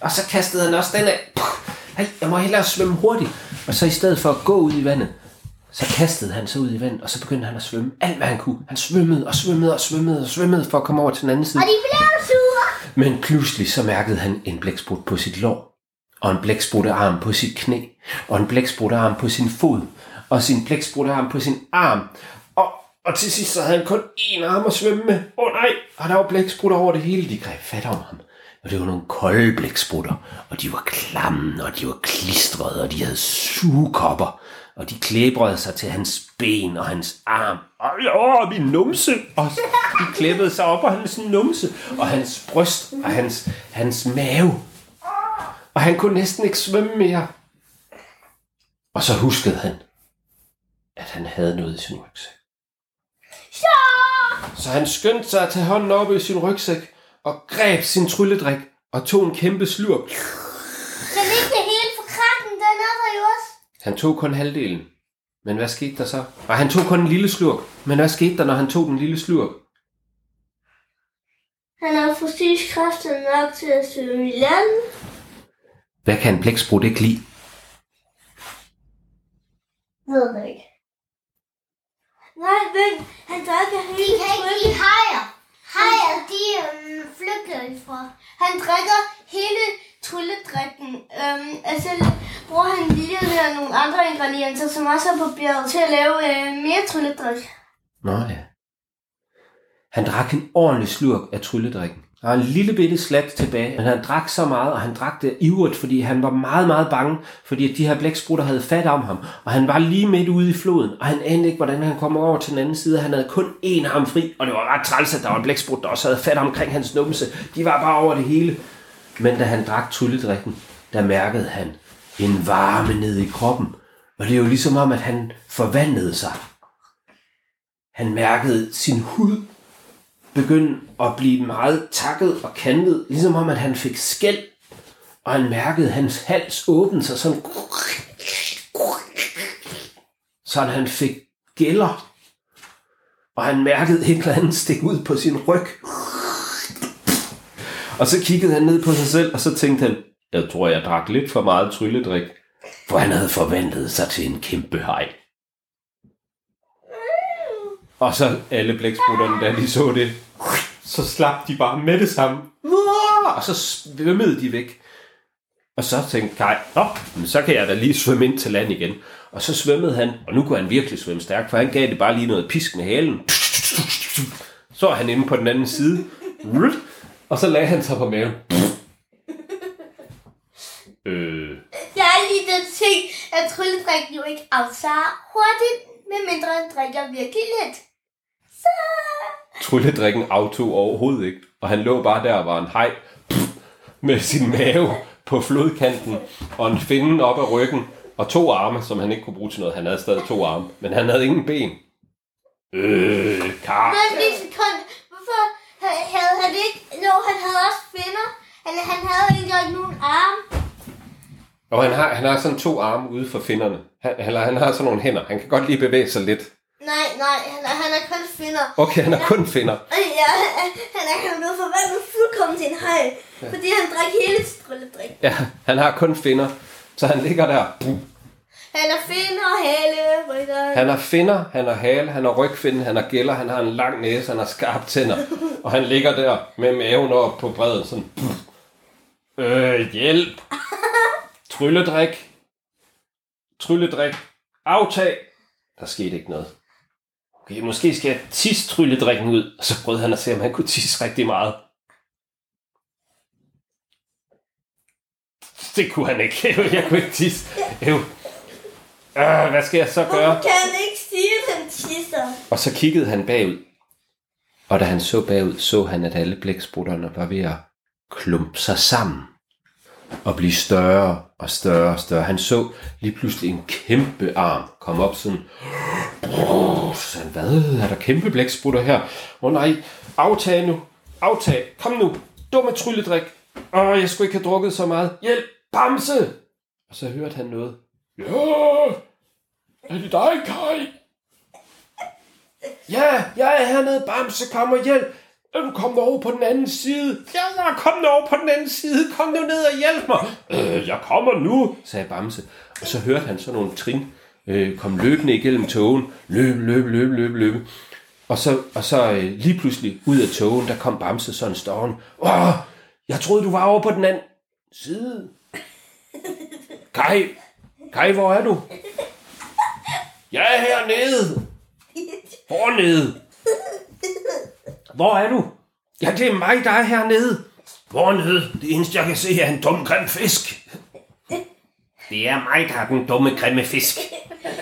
Og så kastede han også den af. Ej, jeg må hellere svømme hurtigt. Og så i stedet for at gå ud i vandet, så kastede han sig ud i vandet, og så begyndte han at svømme alt, hvad han kunne. Han svømmede og svømmede og svømmede og svømmede for at komme over til den anden side. Og de blev sure. Men pludselig så mærkede han en blæksprut på sit lår, og en blækspruttearm på sit knæ, og en blækspruttearm på sin fod, og sin blækspruttearm på sin arm. Og, og til sidst så havde han kun én arm at svømme med. Åh oh, nej! Og der var blæksprutter over det hele. De greb fat om ham. Og det var nogle kolde blæksprutter. Og de var klamme, og de var klistrede, og de havde sugekopper. Og de klæbrede sig til hans ben og hans arm. Ej, åh, min numse! Og de klæbede sig op på hans numse, og hans bryst, og hans, hans mave. Og han kunne næsten ikke svømme mere. Og så huskede han, at han havde noget i sin rygsæk. Så han skyndte sig at tage hånden op i sin rygsæk og greb sin trylledrik og tog en kæmpe slurk. Men ikke det hele for krakken, den er der jo også. Han tog kun halvdelen. Men hvad skete der så? Og han tog kun en lille slurk. Men hvad skete der, når han tog den lille slurk? Han har præcis kræfter nok til at svømme i land. Hvad kan en blæksprut ikke lide? Ved det ikke. Nej, men han drikker De hele kan ikke lide hajer. Hajer, de øhm, flygter ifra. Han drikker hele trylledrikken. Øhm, altså bruger han lige og nogle andre ingredienser, som også er på bjerget, til at lave øh, mere trylledrik. Nå ja. Han drak en ordentlig slurk af trylledrikken. Der var en lille bitte slat tilbage, men han drak så meget, og han drak det ivrigt, fordi han var meget, meget bange, fordi de her blæksprutter havde fat om ham, og han var lige midt ude i floden, og han anede ikke, hvordan han kom over til den anden side. Han havde kun én arm fri, og det var ret træls, at der var en blæksprut, der også havde fat omkring hans numse. De var bare over det hele. Men da han drak trylledrikken, der mærkede han en varme ned i kroppen, og det er jo ligesom om, at han forvandlede sig. Han mærkede sin hud begynde at blive meget takket og kantet, ligesom om, at han fik skæld, og han mærkede hans hals åbne sig sådan, så han fik gælder, og han mærkede et eller andet stik ud på sin ryg. Og så kiggede han ned på sig selv, og så tænkte han, jeg tror, jeg drak lidt for meget trylledrik, for han havde forventet sig til en kæmpe hej. Og så alle blæksprutterne, da de så det, så slap de bare med det samme. Og så svømmede de væk. Og så tænkte Kai, Nå, men så kan jeg da lige svømme ind til land igen. Og så svømmede han, og nu kunne han virkelig svømme stærkt, for han gav det bare lige noget pisk med halen. Så er han inde på den anden side. Og så lagde han sig på maven. Øh, Der er lige den ting, at trylledrikken jo ikke afsager hurtigt, medmindre han drikker virkelig lidt. Så trylledrikken aftog overhovedet ikke. Og han lå bare der og var en hej med sin mave på flodkanten og en finde op ad ryggen og to arme, som han ikke kunne bruge til noget. Han havde stadig to arme, men han havde ingen ben. Øh, kar. Men lige sekund. Hvorfor ha- havde han ikke... Jo, han havde også finner. Han, han havde ikke nogen arme. Og han har, han har sådan to arme ude for finderne. Han, har- han har sådan nogle hænder. Han kan godt lige bevæge sig lidt. Nej, nej, han er, han er kun finder. Okay, han har kun finder. Og ja, han, er han er blevet forvandlet fuldkommen til en hej. Fordi han drak hele trylledrik. Ja, han har kun finder. Så han ligger der. Han er finder, hale, rytter. Han har finder, han har hale, han har rygfinde, han har gælder, han har en lang næse, han har skarpe tænder. Og han ligger der med maven op på bredden, sådan... Øh, hjælp! Trylledrik! Trylledrik! Aftag! Der skete ikke noget. Okay, måske skal jeg tisse trylledrikken ud. Og så prøvede han at se, om han kunne tisse rigtig meget. Det kunne han ikke. Jeg kunne ikke tisse. Øv. Øh, hvad skal jeg så gøre? Hvorfor kan ikke sige, at han tisser? Og så kiggede han bagud. Og da han så bagud, så han, at alle blæksprutterne var ved at klumpe sig sammen at blive større og større og større. Han så lige pludselig en kæmpe arm komme op sådan. Så sagde han, hvad? Er der kæmpe blæksprutter her? Åh oh, nej, aftag nu. Aftag. Kom nu. Dumme trylledrik. Åh, jeg skulle ikke have drukket så meget. Hjælp, Bamse! Og så hørte han noget. Ja, er det dig, Kai? Ja, jeg er hernede, Bamse, kom og hjælp. Øh, Kom kommet over på den anden side. Ja, jeg kom kommet over på den anden side. Kom nu ned og hjælp mig. Øh, jeg kommer nu, sagde Bamse. Og så hørte han sådan nogle trin øh, kom løbende igennem togen. Løb, løb, løb, løb, løb. Og så, og så øh, lige pludselig ud af togen, der kom Bamse sådan stående. Åh, jeg troede, du var over på den anden side. Kai, Kai, hvor er du? Jeg er hernede. Hvor nede? Hvor er du? Ja, det er mig, der er hernede. Hvor nede? Det eneste, jeg kan se, er en dum, grim fisk. Det er mig, der er den dumme, grimme fisk.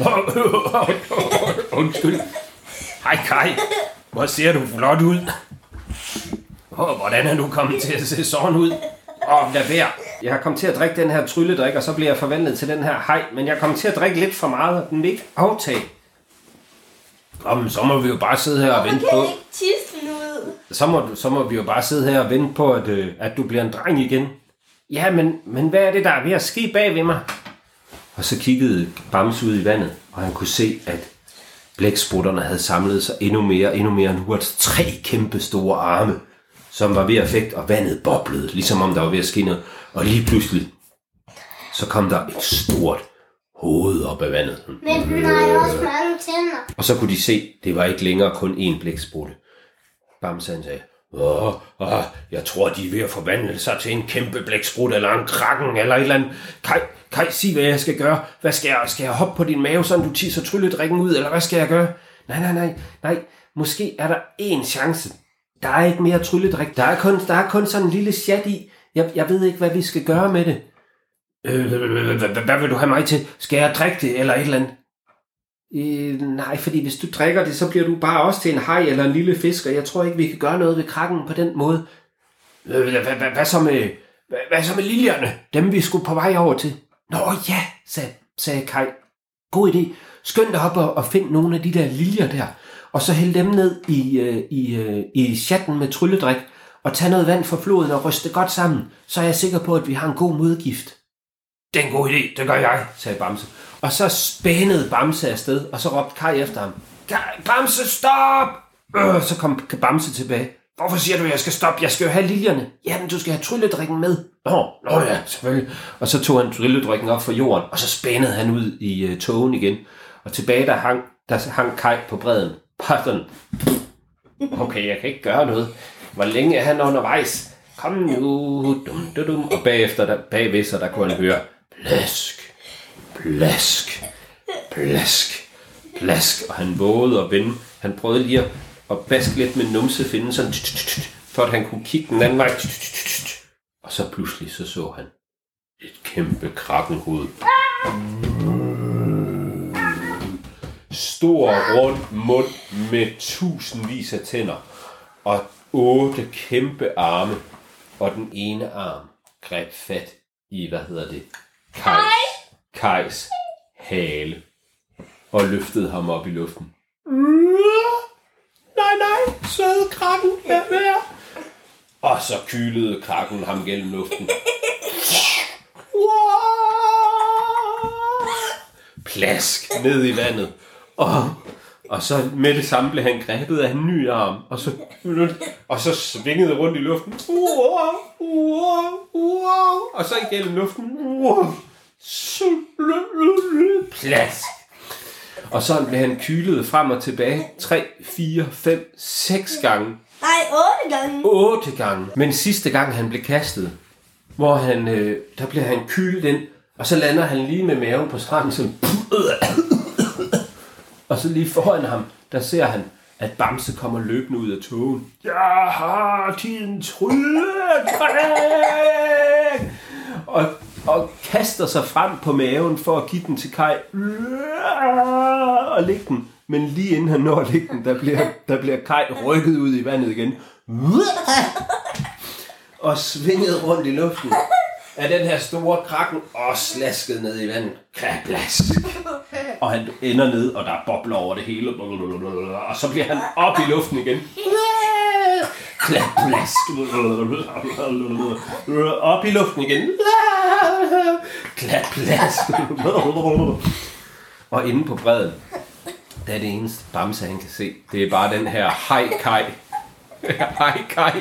Undskyld. Hej, Kai. Hvor ser du flot ud. Oh, hvordan er du kommet til at se sådan ud? Åh, oh, lad være. Jeg har kommet til at drikke den her trylledrik, og så bliver jeg forvandlet til den her hej. Men jeg kommer til at drikke lidt for meget, og den vil ikke aftage. Kom, så må vi jo bare sidde her og vente på... Kan ikke tisse den ud? Så må, du- så må vi jo bare sidde her og vente på, at, øh, at du bliver en dreng igen. Ja, men, men hvad er det, der er ved at ske bag ved mig? Og så kiggede Bamse ud i vandet, og han kunne se, at blæksprutterne havde samlet sig endnu mere, endnu mere. Nu var der tre kæmpe store arme, som var ved at fægte, og vandet boblede, ligesom om der var ved at ske noget. Og lige pludselig, så kom der et stort hoved op af vandet. Men den har jo også mange tænder. Og så kunne de se, det var ikke længere kun én blæksprutte. Bamse han sagde, Åh, åh, jeg tror, de er ved at forvandle sig til en kæmpe blæksprut, eller en krakken, eller et eller andet. Kai, Kai, sig hvad jeg skal gøre. Hvad skal jeg? Skal jeg hoppe på din mave, så du tisser trylledrikken ud, eller hvad skal jeg gøre? Nej, nej, nej, nej. Måske er der én chance. Der er ikke mere trylledrik. Der er kun, der er kun sådan en lille chat i. Jeg, jeg ved ikke, hvad vi skal gøre med det. Øh, hvad- vil du have mig til? Skal jeg drikke det, eller et eller andet? Øh, nej, fordi hvis du drikker det, så bliver du bare også til en haj eller en lille fisk, og jeg tror ikke, vi kan gøre noget ved krakken på den måde. Øh, hvad, så med, hvad, så med liljerne? Dem vi skulle på vej over til. Nå ja, sagde, sagde Kai. God idé. Skynd dig op og, og find nogle af de der liljer der, og så hæld dem ned i, øh, i, øh, i chatten med trylledrik, og tag noget vand fra floden og ryste det godt sammen, så er jeg sikker på, at vi har en god modgift. Det er en god idé, det gør jeg, sagde Bamse. Og så spændede Bamse afsted, og så råbte Kai efter ham. "Kai, Bamse, stop! Øh, så kom Bamse tilbage. Hvorfor siger du, at jeg skal stoppe? Jeg skal jo have liljerne. Jamen, du skal have trylledrikken med. Nå, nå ja, selvfølgelig. Og så tog han trylledrikken op fra jorden, og så spændede han ud i øh, uh, togen igen. Og tilbage der hang, der hang Kai på bredden. Pardon. Okay, jeg kan ikke gøre noget. Hvor længe er han undervejs? Kom nu, dum, dum, dum. Og bagefter, der, bagved så der kunne han høre, plask, plask, plask, plask. Og han vågede at vende. Han prøvede lige at, at baske lidt med numsefinden, sådan, for at han kunne kigge den anden vej. Og så pludselig så så han et kæmpe krakkenhoved. Stor rund mund med tusindvis af tænder og otte kæmpe arme, og den ene arm greb fat i, hvad hedder det, Kajs, Kajs hale, og løftede ham op i luften. Nej, nej, søde krakken, vær med. Og så kylede krakken ham gennem luften. Plask ned i vandet. Og, og så med det samme blev han grebet af en ny arm, og så, og så svingede rundt i luften. Og så igennem luften. Plask. Og så blev han kylet frem og tilbage 3, 4, 5, 6 gange. Nej, otte gange. 8 gange. Men sidste gang han blev kastet, hvor han, øh, der bliver han kylet ind, og så lander han lige med maven på stranden, så og så lige foran ham, der ser han, at Bamse kommer løbende ud af togen. Jeg har din trylledræk! Og, og kaster sig frem på maven for at give den til Kai. Og lægge den. Men lige inden han når at lægge den, der bliver, der bliver Kai rykket ud i vandet igen. Og svinget rundt i luften af den her store krakken og slasket ned i vandet. Klaplask. Og han ender ned, og der er bobler over det hele. Og så bliver han op i luften igen. Klaplask. Op i luften igen. Klaplask. Og inde på bredden, der er det eneste bamse, han kan se. Det er bare den her hej kaj. Hej kaj.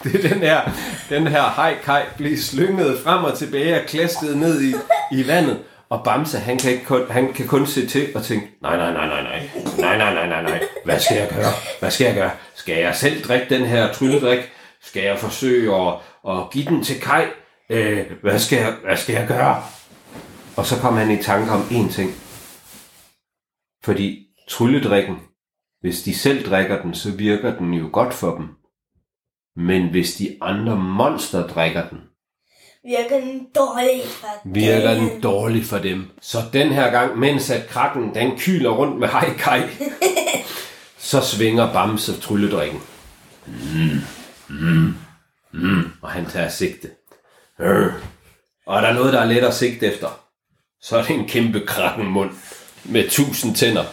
Det er den her, den her hej blev slynget frem og tilbage og klæstet ned i, i vandet. Og Bamse, han kan, ikke kun, han kan kun se til og tænke, nej, nej, nej, nej, nej, nej, nej, nej, nej, nej, hvad skal jeg gøre? Hvad skal jeg gøre? Skal jeg selv drikke den her trylledrik? Skal jeg forsøge at, at give den til Kai? Øh, hvad, skal jeg, hvad skal jeg gøre? Og så kom han i tanke om én ting. Fordi trylledrikken, hvis de selv drikker den, så virker den jo godt for dem. Men hvis de andre monster drikker den, Virker den dårlig for virker dem. den dårlig for dem. Så den her gang, mens at krakken den kyler rundt med hejkaj, så svinger Bamse trylledrikken. Mm, mm, mm, og han tager sigte. Øh. Og er der noget, der er let at sigte efter, så er det en kæmpe krakken mund med tusind tænder.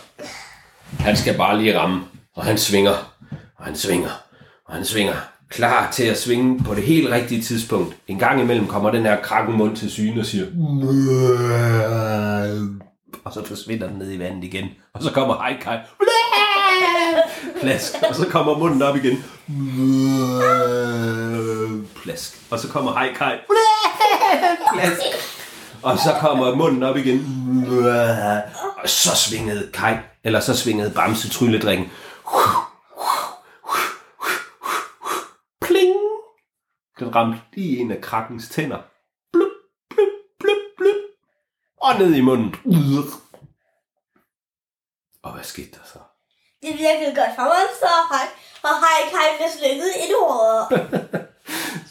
Han skal bare lige ramme, og han svinger, og han svinger, og han svinger. Klar til at svinge på det helt rigtige tidspunkt. En gang imellem kommer den her krakken mund til syne og siger... Og så forsvinder den ned i vandet igen. Og så kommer Haikai. Plask. Og så kommer munden op igen. Plask. Og så kommer Haikai. Plask. Og så kommer munden op igen. Og så svingede Kai, eller så svingede Bamse trylledrikken. Den ramte lige en af krakkens tænder. Blup, blup, blup, blup. Og ned i munden. Og hvad skete der så? Det virkede godt for mig, så hej. Og hej, Kai blev slykket et ord.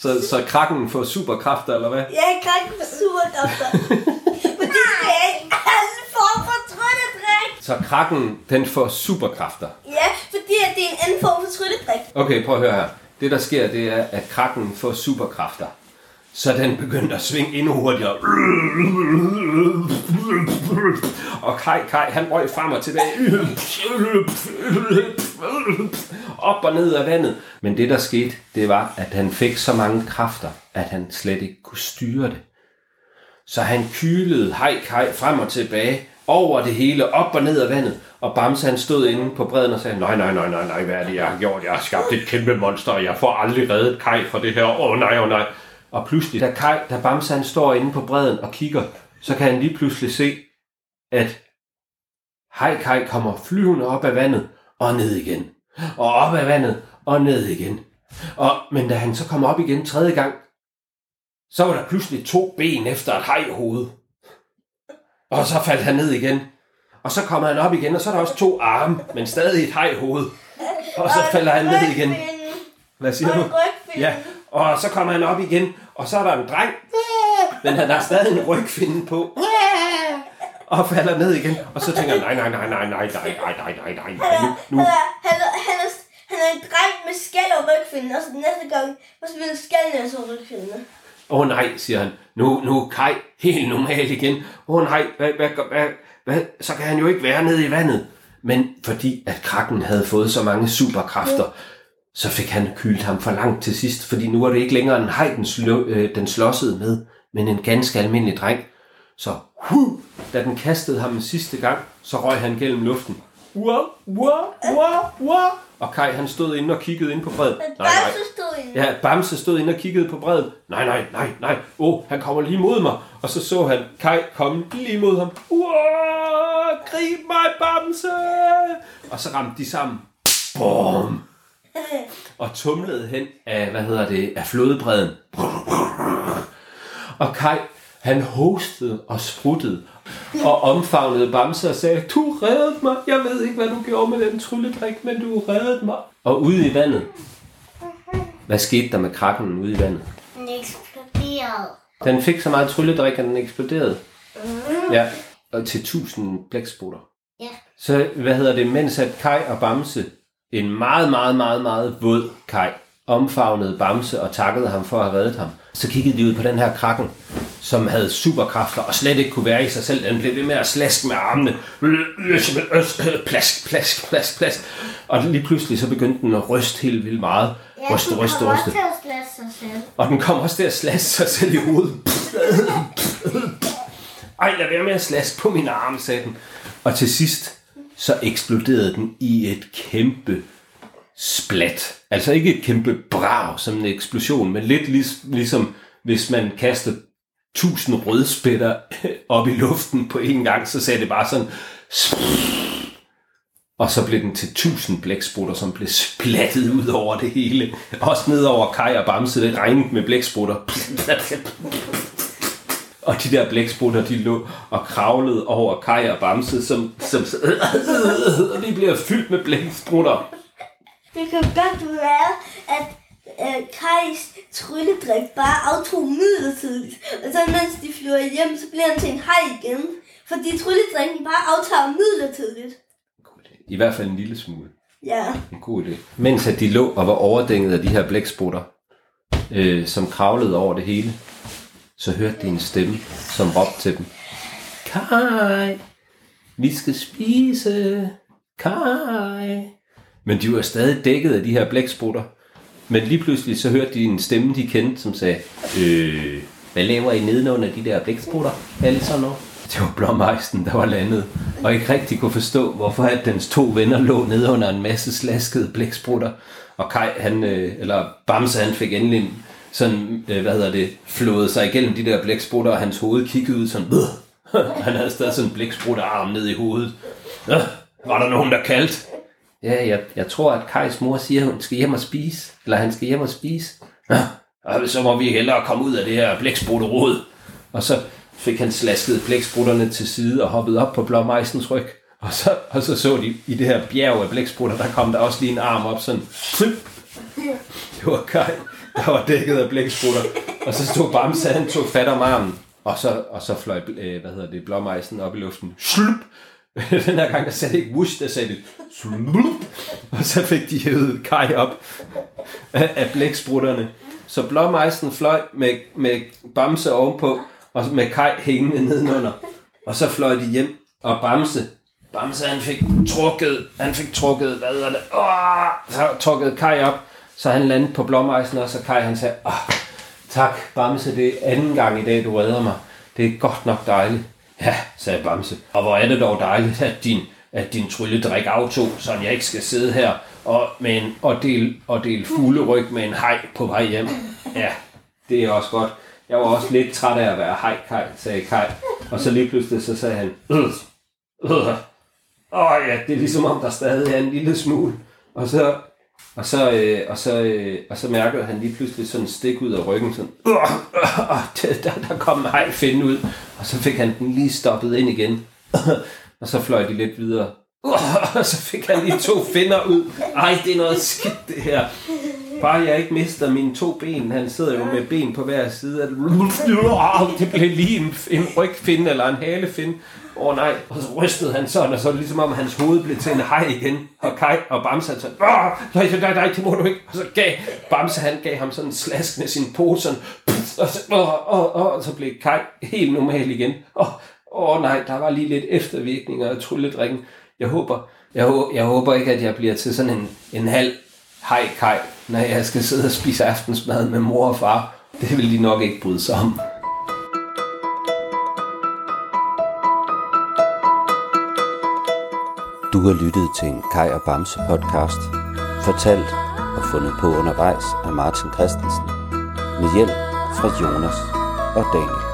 Så, så krakken får superkræfter, eller hvad? Er ikke på superkræfter. Men det er ikke alle form for trylledrik. Så krakken, den får superkræfter. Ja, fordi at det er en anden form for trylledrik. Okay, prøv at høre her. Det, der sker, det er, at krakken får superkræfter. Så den begyndte at svinge endnu hurtigere. Og Kai Kai, han røg frem og tilbage. Op og ned af vandet. Men det, der skete, det var, at han fik så mange kræfter, at han slet ikke kunne styre det. Så han kylede hej Kai frem og tilbage over det hele, op og ned af vandet. Og Bamse han stod inde på bredden og sagde, nej, nej, nej, nej, nej, hvad er det, jeg har gjort? Jeg har skabt et kæmpe monster, og jeg får aldrig reddet Kai fra det her. Åh oh, nej, åh oh, nej. Og pludselig, da, Kai, da Bamse han står inde på bredden og kigger, så kan han lige pludselig se, at Hej Kai kommer flyvende op af vandet og ned igen. Og op af vandet og ned igen. Og, men da han så kommer op igen tredje gang, så var der pludselig to ben efter et hejhoved. Og så faldt han ned igen. Og så kommer han op igen, og så er der også to arme, men stadig et hejhoved. Og så falder han ned igen. Hvad siger Og du? Ja, og så kommer han op igen, og så er der en dreng, men han har stadig en rygfinde på. Og falder ned igen, og så tænker han, nej, nej, nej, nej, nej, nej, nej, nej, nej, nej, nej, nu, nu, Han er, han, er, han, er, er en dreng med skal og rygfinde, og så den næste gang, så bliver skallene så rygfinde. Åh oh, nej, siger han. Nu, nu er Kai helt normal igen. Åh oh, nej, hvad, hvad, hvad, hvad, så kan han jo ikke være nede i vandet. Men fordi at krakken havde fået så mange superkræfter, så fik han kylt ham for langt til sidst, fordi nu var det ikke længere en hej, den, slå, øh, den slåssede med, men en ganske almindelig dreng. Så hu, da den kastede ham en sidste gang, så røg han gennem luften. Wow, wow, wow, wow. Og Kai han stod inde og kiggede ind på bredden. Men Nej. Bamse stod inde. Ja, Bamse stod inde og kiggede på bredden. Nej, nej, nej, nej. Åh, oh, han kommer lige mod mig. Og så så han Kai komme lige mod ham. Wow, grib mig, Bamse! Og så ramte de sammen. Bum! Og tumlede hen af, hvad hedder det, af flodbredden. Og Kai, han hostede og spruttede og omfavnede Bamse og sagde, du reddede mig. Jeg ved ikke, hvad du gjorde med den trylledrik, men du reddede mig. Og ude i vandet, hvad skete der med krakken ude i vandet? Den eksploderede. Den fik så meget trylledrik, at den eksploderede. Ja, og til 1000 blæksprutter. Ja. Så, hvad hedder det, mens at Kai og Bamse, en meget, meget, meget, meget våd Kai, omfavnede Bamse og takkede ham for at have reddet ham, så kiggede de ud på den her krakken, som havde superkræfter og slet ikke kunne være i sig selv. Den blev ved med at slaske med armene. Plask, plask, plask, plask. Og lige pludselig så begyndte den at ryste helt vildt meget. Ja, Ryste, den ryste, ryste. også til at slasse sig selv. Og den kom også til at slaske sig selv i hovedet. Ej, lad være med at slaske på mine arme, sagde den. Og til sidst, så eksploderede den i et kæmpe splat. Altså ikke et kæmpe brag som en eksplosion, men lidt lig, ligesom hvis man kaster tusind rødspætter op i luften på en gang, så sagde det bare sådan... Og så blev den til tusind blæksprutter, som blev splattet ud over det hele. Også ned over Kai og Bamse, det regnede med blæksprutter. Og de der blæksprutter, de lå og kravlede over Kai og Bamse, som, som og de bliver fyldt med blæksprutter. Det kan godt være, at øh, Kajs trylledrik bare aftog midlertidigt. Og så mens de flyver hjem, så bliver han til en hej igen. Fordi trylledrikken bare aftager midlertidigt. I hvert fald en lille smule. Ja. En god idé. Mens at de lå og var overdænget af de her blæksprutter, øh, som kravlede over det hele, så hørte de en stemme, som råbte til dem. Kai, vi skal spise. Kai. Men de var stadig dækket af de her blæksprutter. Men lige pludselig så hørte de en stemme, de kendte, som sagde, øh, hvad laver I nedenunder de der blæksprutter? Alle sådan noget. Det var Blommeisen, der var landet, og ikke rigtig kunne forstå, hvorfor at dens to venner lå nede under en masse slaskede blæksprutter. Og Kai, han, øh, eller Bamse, han fik endelig sådan, øh, hvad hedder det, flåede sig igennem de der blæksprutter, og hans hoved kiggede ud sådan, øh. han havde stadig sådan en blæksprutter-arm ned i hovedet. Øh, var der nogen, der kaldte? Ja, jeg, jeg tror, at Kajs mor siger, at hun skal hjem og spise. Eller han skal hjem og spise. Ja, og så må vi hellere komme ud af det her blæksprutterod. Og så fik han slasket blæksprutterne til side og hoppet op på blåmejsens ryg. Og så, og så så de i det her bjerg af blæksprutter, der kom der også lige en arm op sådan. Det var Kaj, der var dækket af blæksprutter. Og så stod Bamse, han tog fat om armen. Og så, og så fløj, øh, hvad hedder det, blåmejsen op i luften. Slup! Den her gang, der sagde det ikke whoosh, der sagde det slup. Og så fik de hævet Kai op af, af blæksprutterne. Så blåmejsen fløj med, med Bamse ovenpå, og med Kai hængende nedenunder. Og så fløj de hjem, og Bamse, Bamse han fik trukket, han fik trukket, hvad er det, åh, så trukket Kai op, så han landede på blåmejsen, og så Kai han sagde, åh, tak Bamse, det er anden gang i dag, du redder mig. Det er godt nok dejligt. Ja, sagde Bamse. Og hvor er det dog dejligt, at din, at din trylledrik aftog, så jeg ikke skal sidde her og, med en, og, dele, og dele fugleryg med en hej på vej hjem. Ja, det er også godt. Jeg var også lidt træt af at være hej, Kai, sagde Kai. Og så lige pludselig så sagde han, øh, øh. Åh ja, det er ligesom om der stadig er en lille smule. Og så, og så, øh, og så, øh, og så mærkede han lige pludselig sådan en stik ud af ryggen. Sådan, øh, øh, der, der kom en hej finde ud. Og så fik han den lige stoppet ind igen. og så fløj de lidt videre. Og så fik han lige to finder ud. Ej, det er noget skidt det her. Bare jeg ikke mister mine to ben. Han sidder jo med ben på hver side. At... Ah, det. Blev lige en, en rygfinde eller en halefinde. Åh oh, nej. Og så rystede han sådan, og så ligesom om hans hoved blev til en hej igen. Og Kai og Bamse han sådan, nej, nej, nej, det må du ikke. Og så gav Bamse, han gav ham sådan en slask med sin pose. Sådan, og, så, og, og, og, og så blev Kai helt normal igen. Åh oh, oh, nej, der var lige lidt eftervirkninger af trylledrikken. Jeg håber, jeg, håber, jeg håber ikke, at jeg bliver til sådan en, en halv hej Kai, når jeg skal sidde og spise aftensmad med mor og far. Det vil de nok ikke bryde sig om. Du har lyttet til en Kai og Bamse podcast, fortalt og fundet på undervejs af Martin Christensen, med hjælp fra Jonas og Daniel.